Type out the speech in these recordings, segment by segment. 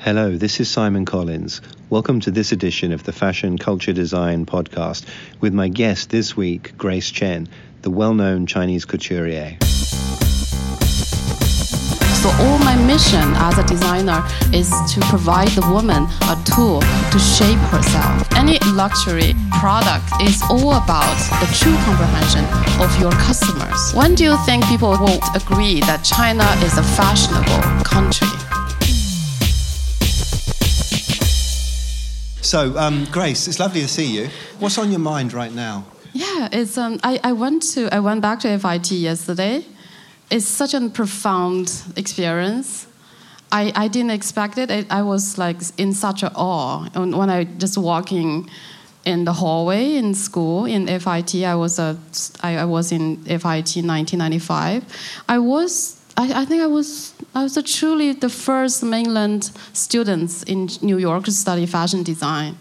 Hello, this is Simon Collins. Welcome to this edition of the Fashion Culture Design podcast with my guest this week, Grace Chen, the well known Chinese couturier. So all my mission as a designer is to provide the woman a tool to shape herself. Any luxury product is all about the true comprehension of your customers. When do you think people will agree that China is a fashionable country? So, um, Grace, it's lovely to see you. What's on your mind right now? Yeah, it's um, I, I went to I went back to FIT yesterday it's such a profound experience. I, I didn't expect it. I, I was like in such a awe and when I just walking in the hallway in school in FIT. I was a I, I was in FIT 1995. I was I, I think I was I was truly the first mainland students in New York to study fashion design.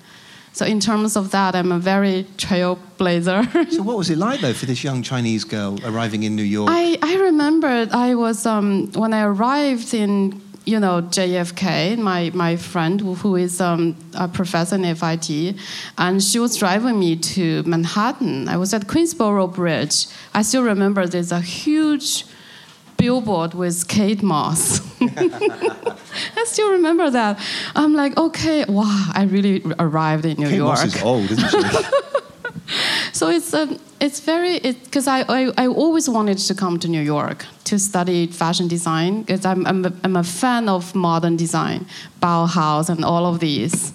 So in terms of that, I'm a very trailblazer. so what was it like though for this young Chinese girl arriving in New York? I, I remember I was um, when I arrived in you know JFK, my my friend who, who is um, a professor in FIT, and she was driving me to Manhattan. I was at Queensboro Bridge. I still remember there's a huge billboard with Kate Moss. I still remember that. I'm like, okay, wow, I really arrived in New Kate York. Moss is old, isn't she? so it's um, it's very because I, I, I always wanted to come to New York to study fashion design because I'm I'm a, I'm a fan of modern design, Bauhaus and all of these.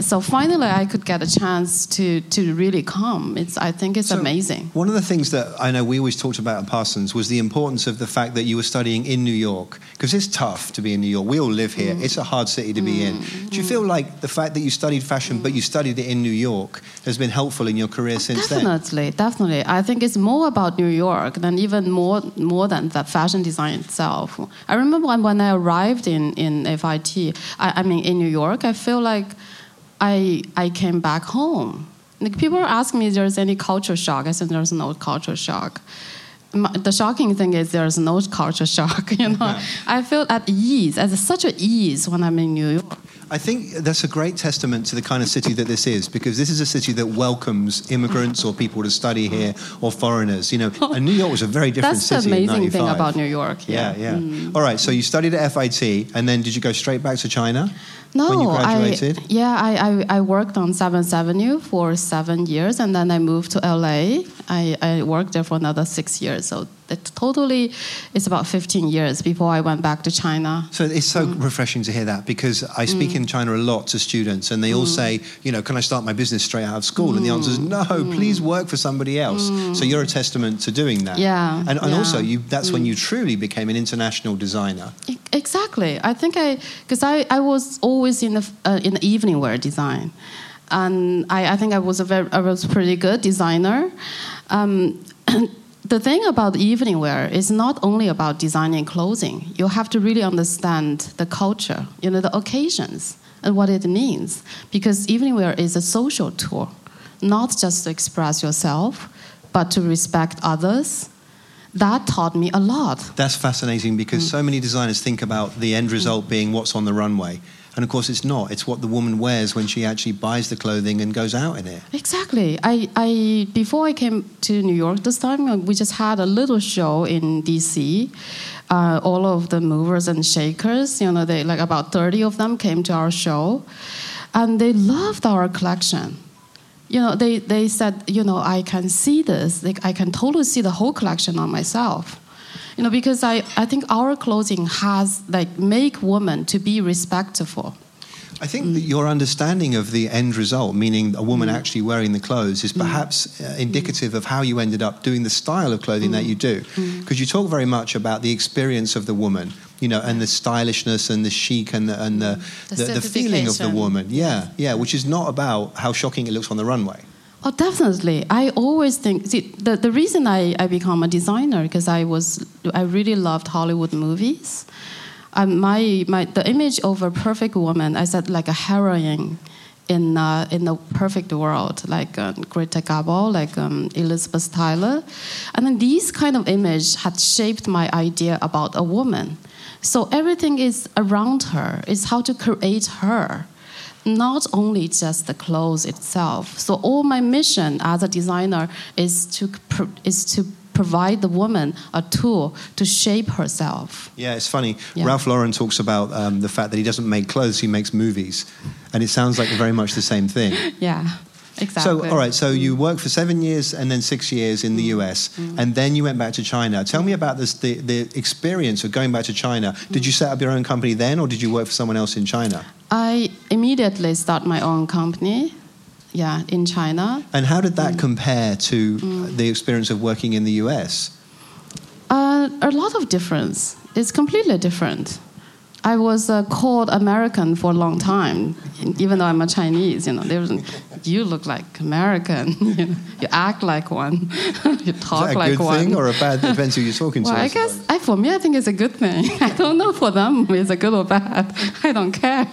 So finally, I could get a chance to to really come. It's I think it's so amazing. One of the things that I know we always talked about at Parsons was the importance of the fact that you were studying in New York because it's tough to be in New York. We all live here. Mm. It's a hard city to be mm. in. Do you feel like the fact that you studied fashion but you studied it in New York has been helpful in your career since definitely, then? Definitely, definitely. I think it's more about New York than even more more than the fashion design itself. I remember when, I arrived in in FIT. I, I mean in New York. I feel like I, I came back home. Like people are asking me if there's any culture shock. I said there's no culture shock. The shocking thing is there's no culture shock. You know, I feel at ease, at such an ease when I'm in New York. I think that's a great testament to the kind of city that this is, because this is a city that welcomes immigrants or people to study here or foreigners. You know, and New York was a very different that's city. That's the amazing thing about New York. Yeah, yeah. yeah. Mm. All right, so you studied at FIT, and then did you go straight back to China? No, when you graduated? I, yeah, I, I, I, worked on Seventh Avenue for seven years, and then I moved to LA. I, I worked there for another six years. So it totally it's about 15 years before I went back to China. So it's so mm. refreshing to hear that because I speak mm. in China a lot to students, and they mm. all say, you know, can I start my business straight out of school? And the answer is no. Mm. Please work for somebody else. Mm. So you're a testament to doing that. Yeah, and, and yeah. also you that's when you truly became an international designer. Exactly. I think I because I, I was always in the uh, in the evening wear design, and I, I think I was a very I was pretty good designer. Um, the thing about evening wear is not only about designing clothing. You have to really understand the culture, you know, the occasions and what it means. Because evening wear is a social tool, not just to express yourself, but to respect others that taught me a lot. That's fascinating because mm. so many designers think about the end result being what's on the runway. And of course, it's not. It's what the woman wears when she actually buys the clothing and goes out in it. Exactly. I, I before I came to New York this time, uh, we just had a little show in D.C. Uh, all of the movers and shakers, you know, they like about thirty of them came to our show, and they loved our collection you know, they, they said, you know, I can see this. Like, I can totally see the whole collection on myself. You know, because I, I think our clothing has, like, make women to be respectful. I think mm. that your understanding of the end result, meaning a woman mm. actually wearing the clothes, is mm. perhaps uh, indicative of how you ended up doing the style of clothing that mm. you do. Because mm. you talk very much about the experience of the woman you know, and the stylishness and the chic and the and the, the, the, the feeling of the woman. Yeah, yeah, which is not about how shocking it looks on the runway. Oh, definitely. I always think see, the the reason I, I become a designer because I was I really loved Hollywood movies. Um, my my the image of a perfect woman, I said like a heroine in uh, in the perfect world, like uh, Greta Garbo, like um, Elizabeth Taylor, and then these kind of image had shaped my idea about a woman. So everything is around her. It's how to create her, not only just the clothes itself. So all my mission as a designer is to is to provide the woman a tool to shape herself. Yeah, it's funny. Yeah. Ralph Lauren talks about um, the fact that he doesn't make clothes, he makes movies. And it sounds like very much the same thing. Yeah, exactly. So, all right, so you worked for seven years and then six years in the US, and then you went back to China. Tell me about this, the, the experience of going back to China. Did you set up your own company then, or did you work for someone else in China? I immediately start my own company. Yeah, in China. And how did that compare to the experience of working in the US? Uh, a lot of difference. It's completely different. I was uh, called American for a long time, even though I'm a Chinese. You know, there was, you look like American. You, know, you act like one. you Is that a like good one. thing or a bad? Depends who you're talking well, to. I suppose. guess I, for me, I think it's a good thing. I don't know for them it's a good or bad. I don't care.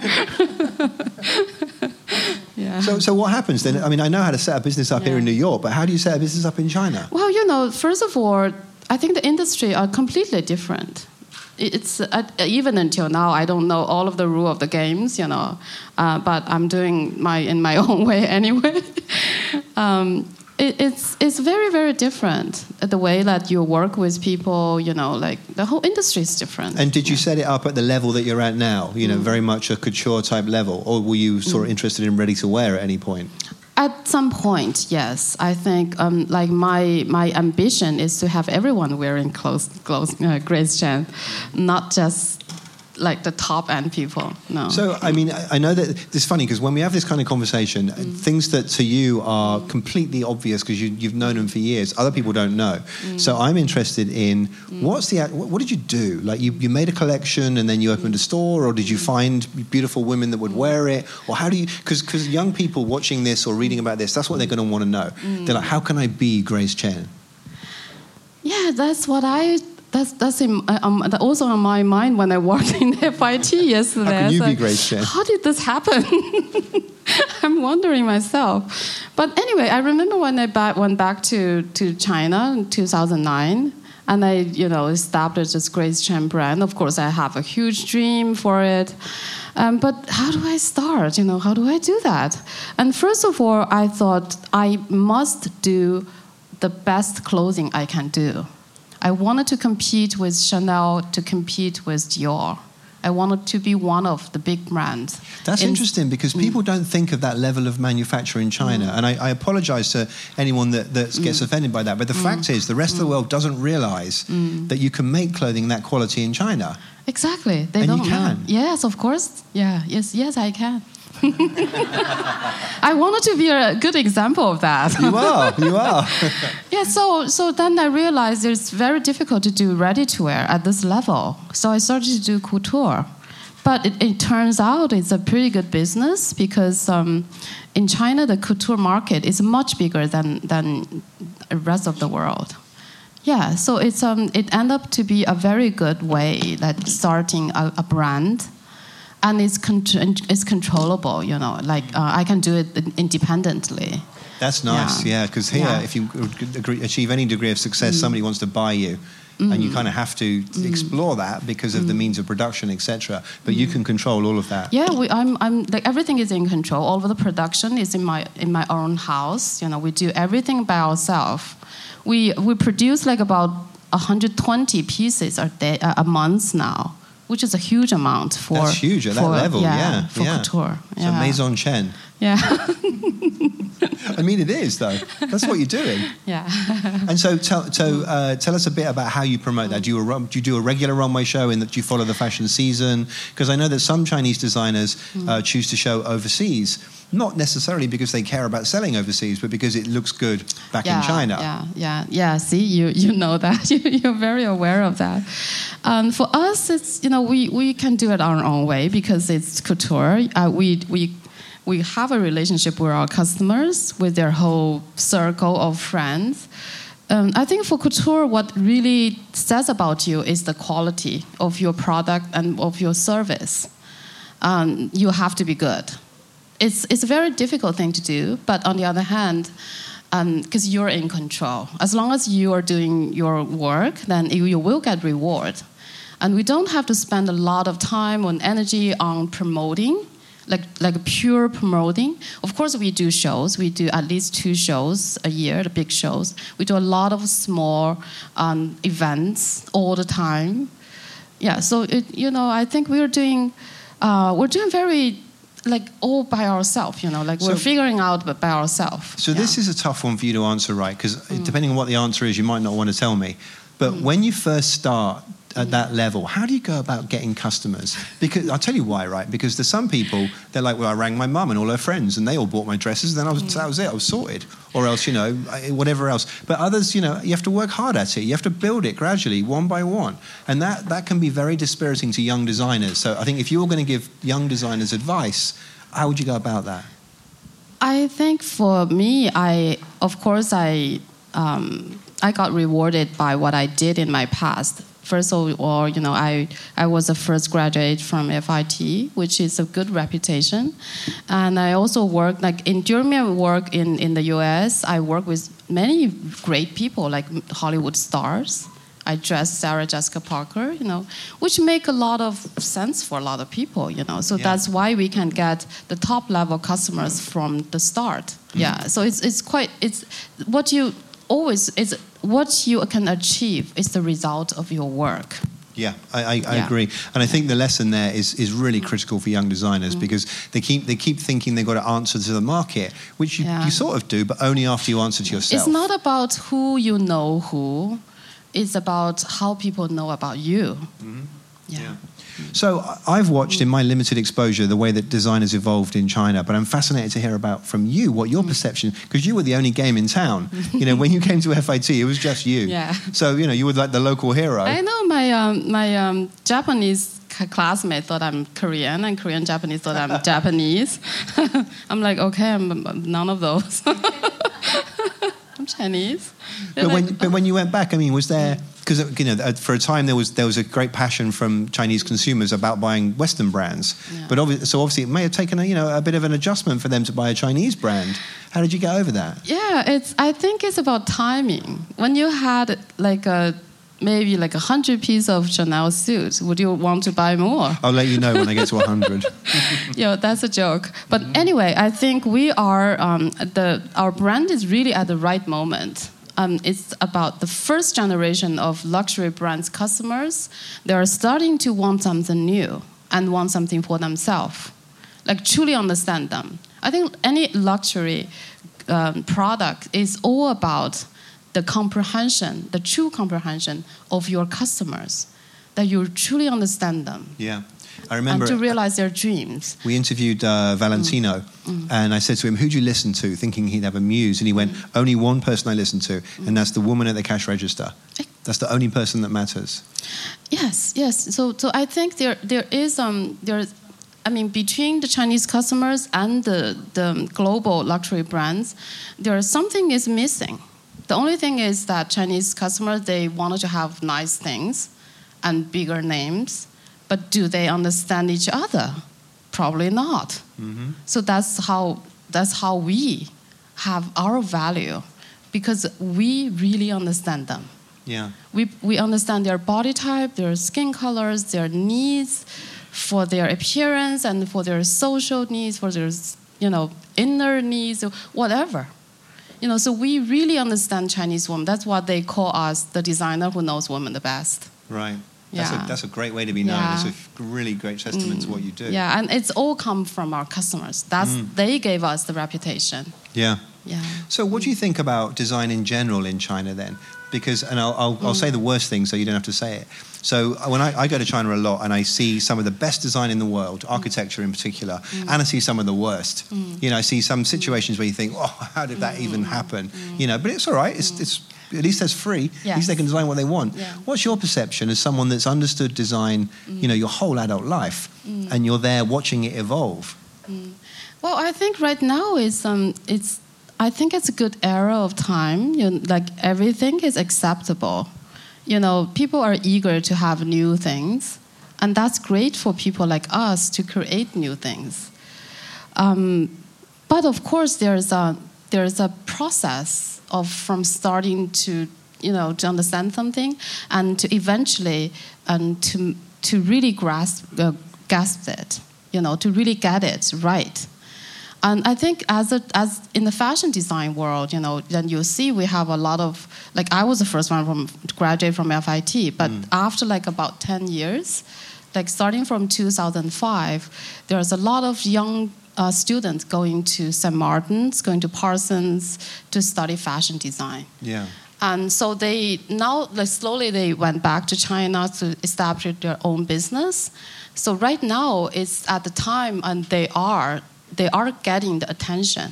yeah. So, so what happens then? I mean, I know how to set a business up here in New York, but how do you set a business up in China? Well, you know, first of all, I think the industry are completely different. It- It's uh, even until now, I don't know all of the rule of the games, you know, uh, but I'm doing my in my own way anyway. um, it, it's it's very very different uh, the way that you work with people. You know, like the whole industry is different. And did you set it up at the level that you're at now? You know, Mm. very much a couture type level, or were you sort of interested in ready to wear at any point? At some point, yes, I think um, like my my ambition is to have everyone wearing clothes, clothes, uh, Grace Chen, not just like the top end people. No. So, I mean, I know that it's funny because when we have this kind of conversation, Mm. things that to you are completely obvious because you, you've known them for years, other people don't know. Mm. So, I'm interested in what's the what, what did you do? Like, you, you made a collection and then you opened a store, or did you find beautiful women that would wear it, or how do you? Because because young people watching this or reading about this, that's what they're going to want to know. Mm. They're like, how can I be Grace Chen? yeah, that's what I. That's that's in, uh, um, also on my mind when I worked in FIT yesterday. How can you was be Grace Chen? How did this happen? I'm wondering myself. But anyway, I remember when I ba- went back to, to China in 2009, and I, you know, established this Grace Chen brand. Of course, I have a huge dream for it. Um, but how do I start? You know, how do I do that? And first of all, I thought I must do the best clothing I can do. I wanted to compete with Chanel, to compete with Dior. I wanted to be one of the big brands. That's In- interesting because mm. people don't think of that level of manufacture in China. Mm. And I, I apologize to anyone that, that mm. gets offended by that. But the fact is, the rest of the world doesn't realize that you can make clothing that quality in China. Exactly. They And you don't know. can. Yes, of course. Yeah. Yes. Yes, I can. I wanted to be a good example of that. You are, you are. Yeah, so so then I realized it's very difficult to do ready to wear at this level. So I started to do couture. But it, it turns out it's a pretty good business because um, in China the couture market is much bigger than than the rest of the world. Yeah, so it's um, it ended up to be a very good way that starting a, a brand, and it's con- it's controllable. You know, like uh, I can do it independently. That's nice, Yeah. yeah. Because here, Yeah. Mm. if you agree, achieve any degree of success, somebody wants to buy you. And you kind of have to explore that because of the means of production, etc. But you can control all of that. Yeah, we, I'm, I'm like everything is in control. All of the production is in my in my own house. You know, we do everything by ourselves. We we produce like about 120 pieces a day a month now, which is a huge amount for. That's huge at that for- level, yeah, for yeah. couture. So. Maison Chen. Yeah, I mean, it is though. That's what you're doing. yeah. And so, tell, so uh, tell us a bit about how you promote that. Do you, a, do you do a regular runway show in that you follow the fashion season? Because I know that some Chinese designers uh, choose to show overseas, not necessarily because they care about selling overseas, but because it looks good back yeah, in China. Yeah, yeah, yeah. See, you you know that. You, You're very aware of that. Um, for us, it's you know we, we can do it our own way because it's couture. Uh, we we we have a relationship with our customers, with their whole circle of friends. Um, I think for couture, what really says about you is the quality of your product and of your service. Um, you have to be good it's it's a very difficult thing to do. But on the other hand, because you're in control, as long as you are doing your work, then you will get reward. and we don't have to spend a lot of time and energy on promoting like like pure promoting. Of course, we do shows. We do at least two shows a year, the big shows. We do a lot of small um, events all the time. Yeah, so it, you know, I think we're doing uh, we're doing very like all by ourselves. You know, like we're figuring out but by ourselves. So this is a tough one for you to answer, right? Because depending on what the answer is, you might not want to tell me. But when you first start at that level, how do you go about getting customers? Because I'll tell you why, right? Because there's some people they're like, well, I rang my mum and all her friends, and they all bought my dresses. Then I was that was it. I was sorted, or else you know whatever else. But others, you know, you have to work hard at it. You have to build it gradually, one by one, and that that can be very dispiriting to young designers. So I think if you're going to give young designers advice, how would you go about that? I think for me, I of course I um, I got rewarded by what I did in my past. First of all, you know, I, I was a first graduate from FIT, which is a good reputation, and I also worked like in during my work in, in the U.S. I work with many great people like Hollywood stars. I dressed Sarah Jessica Parker, you know, which make a lot of sense for a lot of people, you know. So Yeah. that's why we can get the top level customers from the start. Mm-hmm. Yeah. So it's it's quite it's what you always is what you can achieve is the result of your work. Yeah, I, I, I Yeah. agree, and I think the lesson there is, is really critical for young designers Mm. because they keep they keep thinking they've got to answer to the market, which you, Yeah. you sort of do, but only after you answer to yourself. It's not about who you know who. It's about how people know about you. Yeah. So I've watched in my limited exposure the way that designers evolved in China, but I'm fascinated to hear about from you what your perception because you were the only game in town. you know, when you came to FIT, it was just you. Yeah. So you know, you were like the local hero. I know my um, my um, Japanese classmate thought I'm Korean, and Korean Japanese thought I'm Japanese. I'm like, okay, I'm, I'm none of those. I'm Chinese. They're But when, like, but when you went back, I mean, was there because you know for a time there was there was a great passion from Chinese consumers about buying Western brands, Yeah. but obvi- so obviously it may have taken a you know a bit of an adjustment for them to buy a Chinese brand. How did you get over that? Yeah, it's. I think it's about timing. When you had like a maybe like a hundred piece of Chanel suits, would you want to buy more? I'll let you know when I get to hundred. yeah, that's a joke. But anyway, I think we are um, the our brand is really at the right moment. Um, it's about the first generation of luxury brands customers. They are starting to want something new and want something for themselves, like truly understand them. I think any luxury um, product is all about the comprehension, the true comprehension of your customers, that you truly understand them Yeah, I remember. and to realize their dreams. We interviewed uh, Valentino, Mm. and I said to him, "Who do you listen to?" Thinking he'd have a muse, and he went, Mm. "Only one person I listen to, and that's the woman at the cash register. That's the only person that matters." Yes, yes. So, so I think there there is um there, I mean between the Chinese customers and the the global luxury brands, there is something is missing. The only thing is that Chinese customers they wanted to have nice things, and bigger names, but do they understand each other? Probably not. Mm-hmm. So that's how that's how we have our value, because we really understand them. Yeah. We, we understand their body type, their skin colors, their needs for their appearance and for their social needs, for their you know inner needs, whatever. You know, so we really understand Chinese women. That's what they call us the designer who knows women the best. Right. That's, Yeah. a, that's a great way to be known. Yeah. It's a really great testament to mm. what you do. Yeah, and it's all come from our customers. That's mm. they gave us the reputation. Yeah. Yeah. So, what do you think about design in general in China then? Because, and I'll, I'll, I'll mm. say the worst thing so you don't have to say it. So, uh, when I, I go to China a lot and I see some of the best design in the world, architecture in particular, and I see some of the worst. You know, I see some situations where you think, oh, how did that even happen? You know, but it's all right. It's, it's, at least that's free. At least they can design what they want. Yeah. What's your perception as someone that's understood design, you know, your whole adult life, and you're there watching it evolve? Well, I think right now is um, it's. I think it's a good era of time. You like everything is acceptable. You know, people are eager to have new things, and that's great for people like us to create new things. Um, but of course, there's a there's a process of from starting to you know, to understand something, and to eventually, and to to really grasp uh, grasp it, you know, to really get it right. And I think as a, as in the fashion design world, you know, then you see we have a lot of like I was the first one from to graduate from FIT, but after like about ten years, like starting from 2005, there's a lot of young uh, students going to St. Martin's, going to Parsons to study fashion design. Yeah. And so they now, like slowly, they went back to China to establish their own business. So right now, it's at the time, and they are they are getting the attention.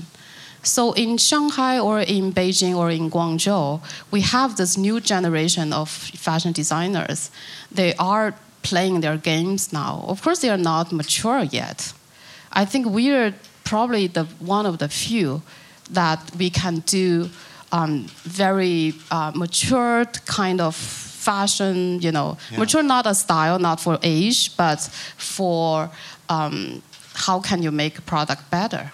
So in Shanghai or in Beijing or in Guangzhou, we have this new generation of fashion designers. They are playing their games now. Of course, they are not mature yet. I think we are probably the one of the few that we can do um, very uh, matured kind of fashion. You know, Yeah. mature not a style, not for age, but for um, how can you make a product better.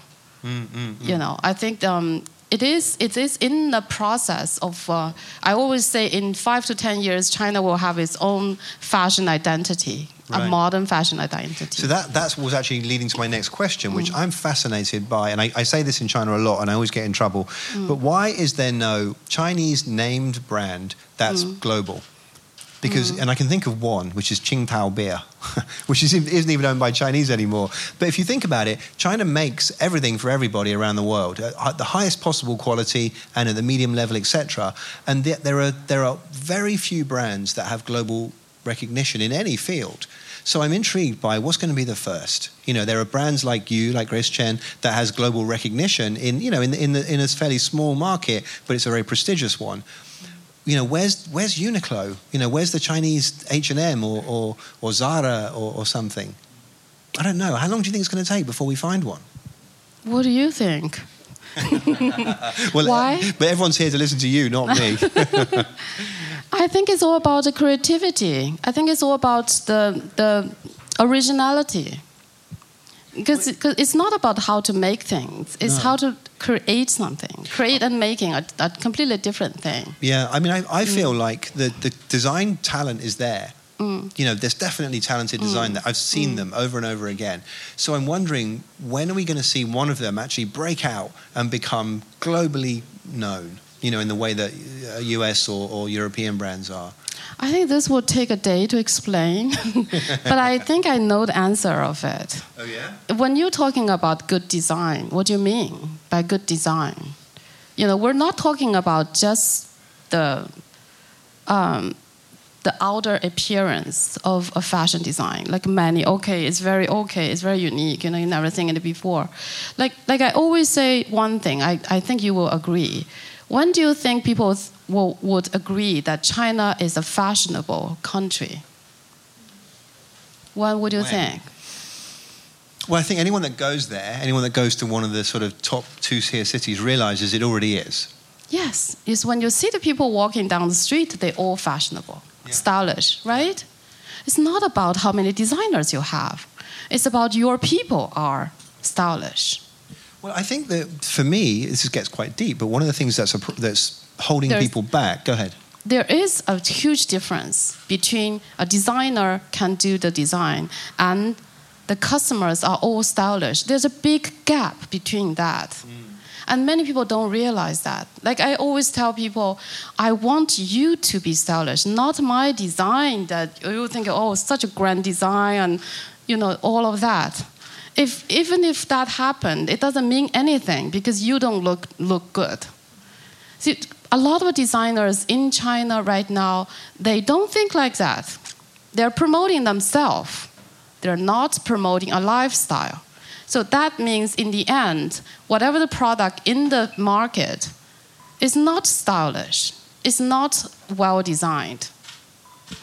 You know, I think um, it is it is in the process of. Uh, I always say in five to ten years, China will have its own fashion identity, a modern fashion identity. So that that was actually leading to my next question, which mm. I'm fascinated by, and I, I say this in China a lot, and I always get in trouble. Mm. But why is there no Chinese named brand that's mm. global? Because, and I can think of one, which is Tsingtao beer, which is, isn't even owned by Chinese anymore. But if you think about it, China makes everything for everybody around the world at at the highest possible quality and at the medium level, etc. And yet there are there are very few brands that have global recognition in any field. So I'm intrigued by what's going to be the first. You know, there are brands like you, like Grace Chen, that has global recognition in you know in the, in, the, in a fairly small market, but it's a very prestigious one. You know, where's where's Uniqlo? You know, where's the Chinese H and M or, or or Zara or, or something? I don't know. How long do you think it's going to take before we find one? what do you think? Well, Why? but everyone's here to listen to you, not me. I think it's all about the creativity. I think it's all about the the originality. Because it's not about how to make things; it's No. how to create something. Create and making are a completely different thing. Yeah, I mean, I, I mm. feel like the, the design talent is there. Mm. You know, there's definitely talented design mm. that I've seen them over and over again. So I'm wondering when are we going to see one of them actually break out and become globally known? You know, in the way that uh, US or, or European brands are. I think this will take a day to explain, but I think I know the answer of it. Oh yeah. When you're talking about good design, what do you mean by good design? You know, we're not talking about just the um, the outer appearance of a fashion design. Like many, okay, it's very okay, it's very unique. You know, you never seen it before. Like like I always say one thing. I, I think you will agree. When do you think people will, would agree that China is a fashionable country? When would you When? think? Well, I think anyone that goes there, anyone that goes to one of the sort of top two tier cities, realizes it already is. Yes, it's when you see the people walking down the street, they're all fashionable, Yeah. stylish, right? It's not about how many designers you have. It's about your people are stylish. Well, I think that for me, this gets quite deep. But one of the things that's a, pr- that's holding There's- people back. Go ahead. There is a huge difference between a designer can do the design and the customers are all stylish. There's a big gap between that. Mm. And many people don't realize that. Like I always tell people, I want you to be stylish, not my design that you think, oh, such a grand design and you know, all of that. If even if that happened, it doesn't mean anything because you don't look look good. See, a lot of designers in China right now, they don't think like that. They're promoting themselves. They're not promoting a lifestyle. So that means in the end, whatever the product in the market is not stylish, it's not well designed.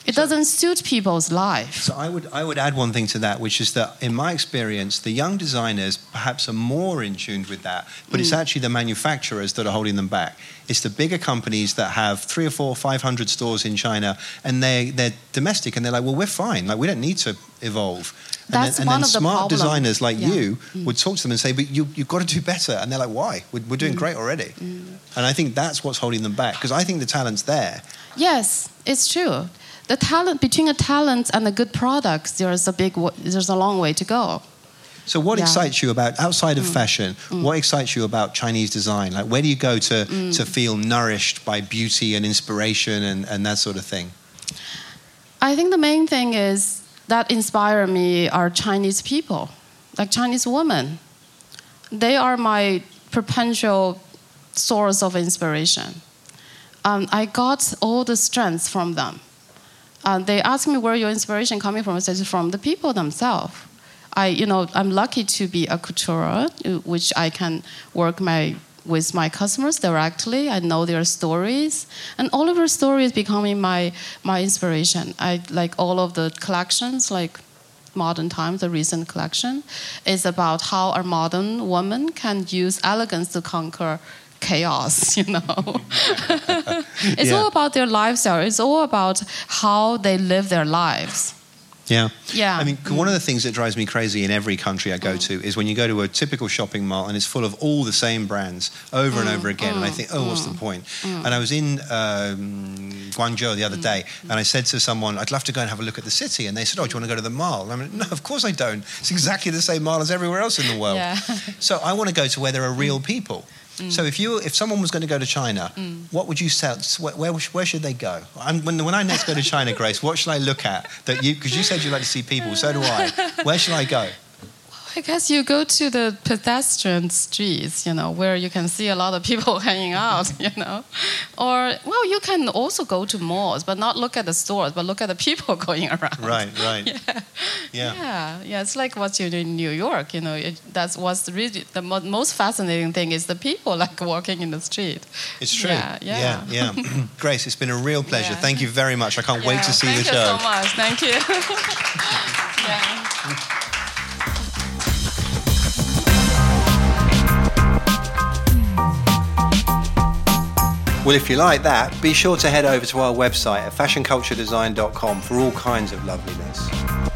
It doesn't suit people's life. So I would I would add one thing to that, which is that in my experience, the young designers perhaps are more in tune with that, but it's mm. actually the manufacturers that are holding them back. It's the bigger companies that have three or four, five hundred stores in China, and they they're domestic, and they're like, well, we're fine, like we don't need to evolve. And That's then, and one then of the smart problem. designers like Yeah. you mm. would talk to them and say, but you you've got to do better, and they're like, why? We're, we're doing mm. great already. And I think that's what's holding them back because I think the talent's there. Yes, it's true. The talent between a talent and a good product, there's a big, there's a long way to go. So, what Yeah. Mm. excites you about outside of fashion? What excites you about Chinese design? Like, where do you go to Mm. to feel nourished by beauty and inspiration and, and that sort of thing? I think the main thing is that inspire me are Chinese people, like Chinese women. They are my perpetual source of inspiration. Um, I got all the strength from them. Uh, they ask me where your inspiration coming from. I said from the people themselves. I, you know, I'm lucky to be a couture, uh, which I can work my with my customers directly. I know their stories, and all of their stories becoming my my inspiration. I like all of the collections, like modern times, the recent collection, is about how a modern woman can use elegance to conquer chaos. You know, it's Yeah. all about their lifestyle. It's all about how they live their lives. Yeah. Yeah. I mean, one of the things that drives me crazy in every country I go to is when you go to a typical shopping mall and it's full of all the same brands over and mm, over again. And I mm, think, oh, what's the mm, point? And I was in um, Guangzhou the other day and I said to someone, I'd love to go and have a look at the city. And they said, oh, do you want to go to the mall? And I mean, no, of course I don't. It's exactly the same mall as everywhere else in the world. Yeah. so I want to go to where there are real people. So if you if someone was going to go to China, mm. what would you sell? Where, where, where should they go? I'm, when, when I next go to China, Grace, what should I look at? That you because you said you like to see people, so do I. Where should I go? I guess you go to the pedestrian streets, you know, where you can see a lot of people hanging out, you know. Or, well, you can also go to malls, but not look at the stores, but look at the people going around. Right, right. Yeah. Yeah. Yeah, yeah, it's like what you do in New York, you know. It, that's what's really the mo- most fascinating thing is the people like walking in the street. It's true. Yeah, yeah. yeah. yeah. Grace, it's been a real pleasure. Yeah. Thank you very much. I can't wait to see thank the you show. so much. Thank you. yeah. Well, if you like that, be sure to head over to our website at fashionculturedesign.com for all kinds of loveliness.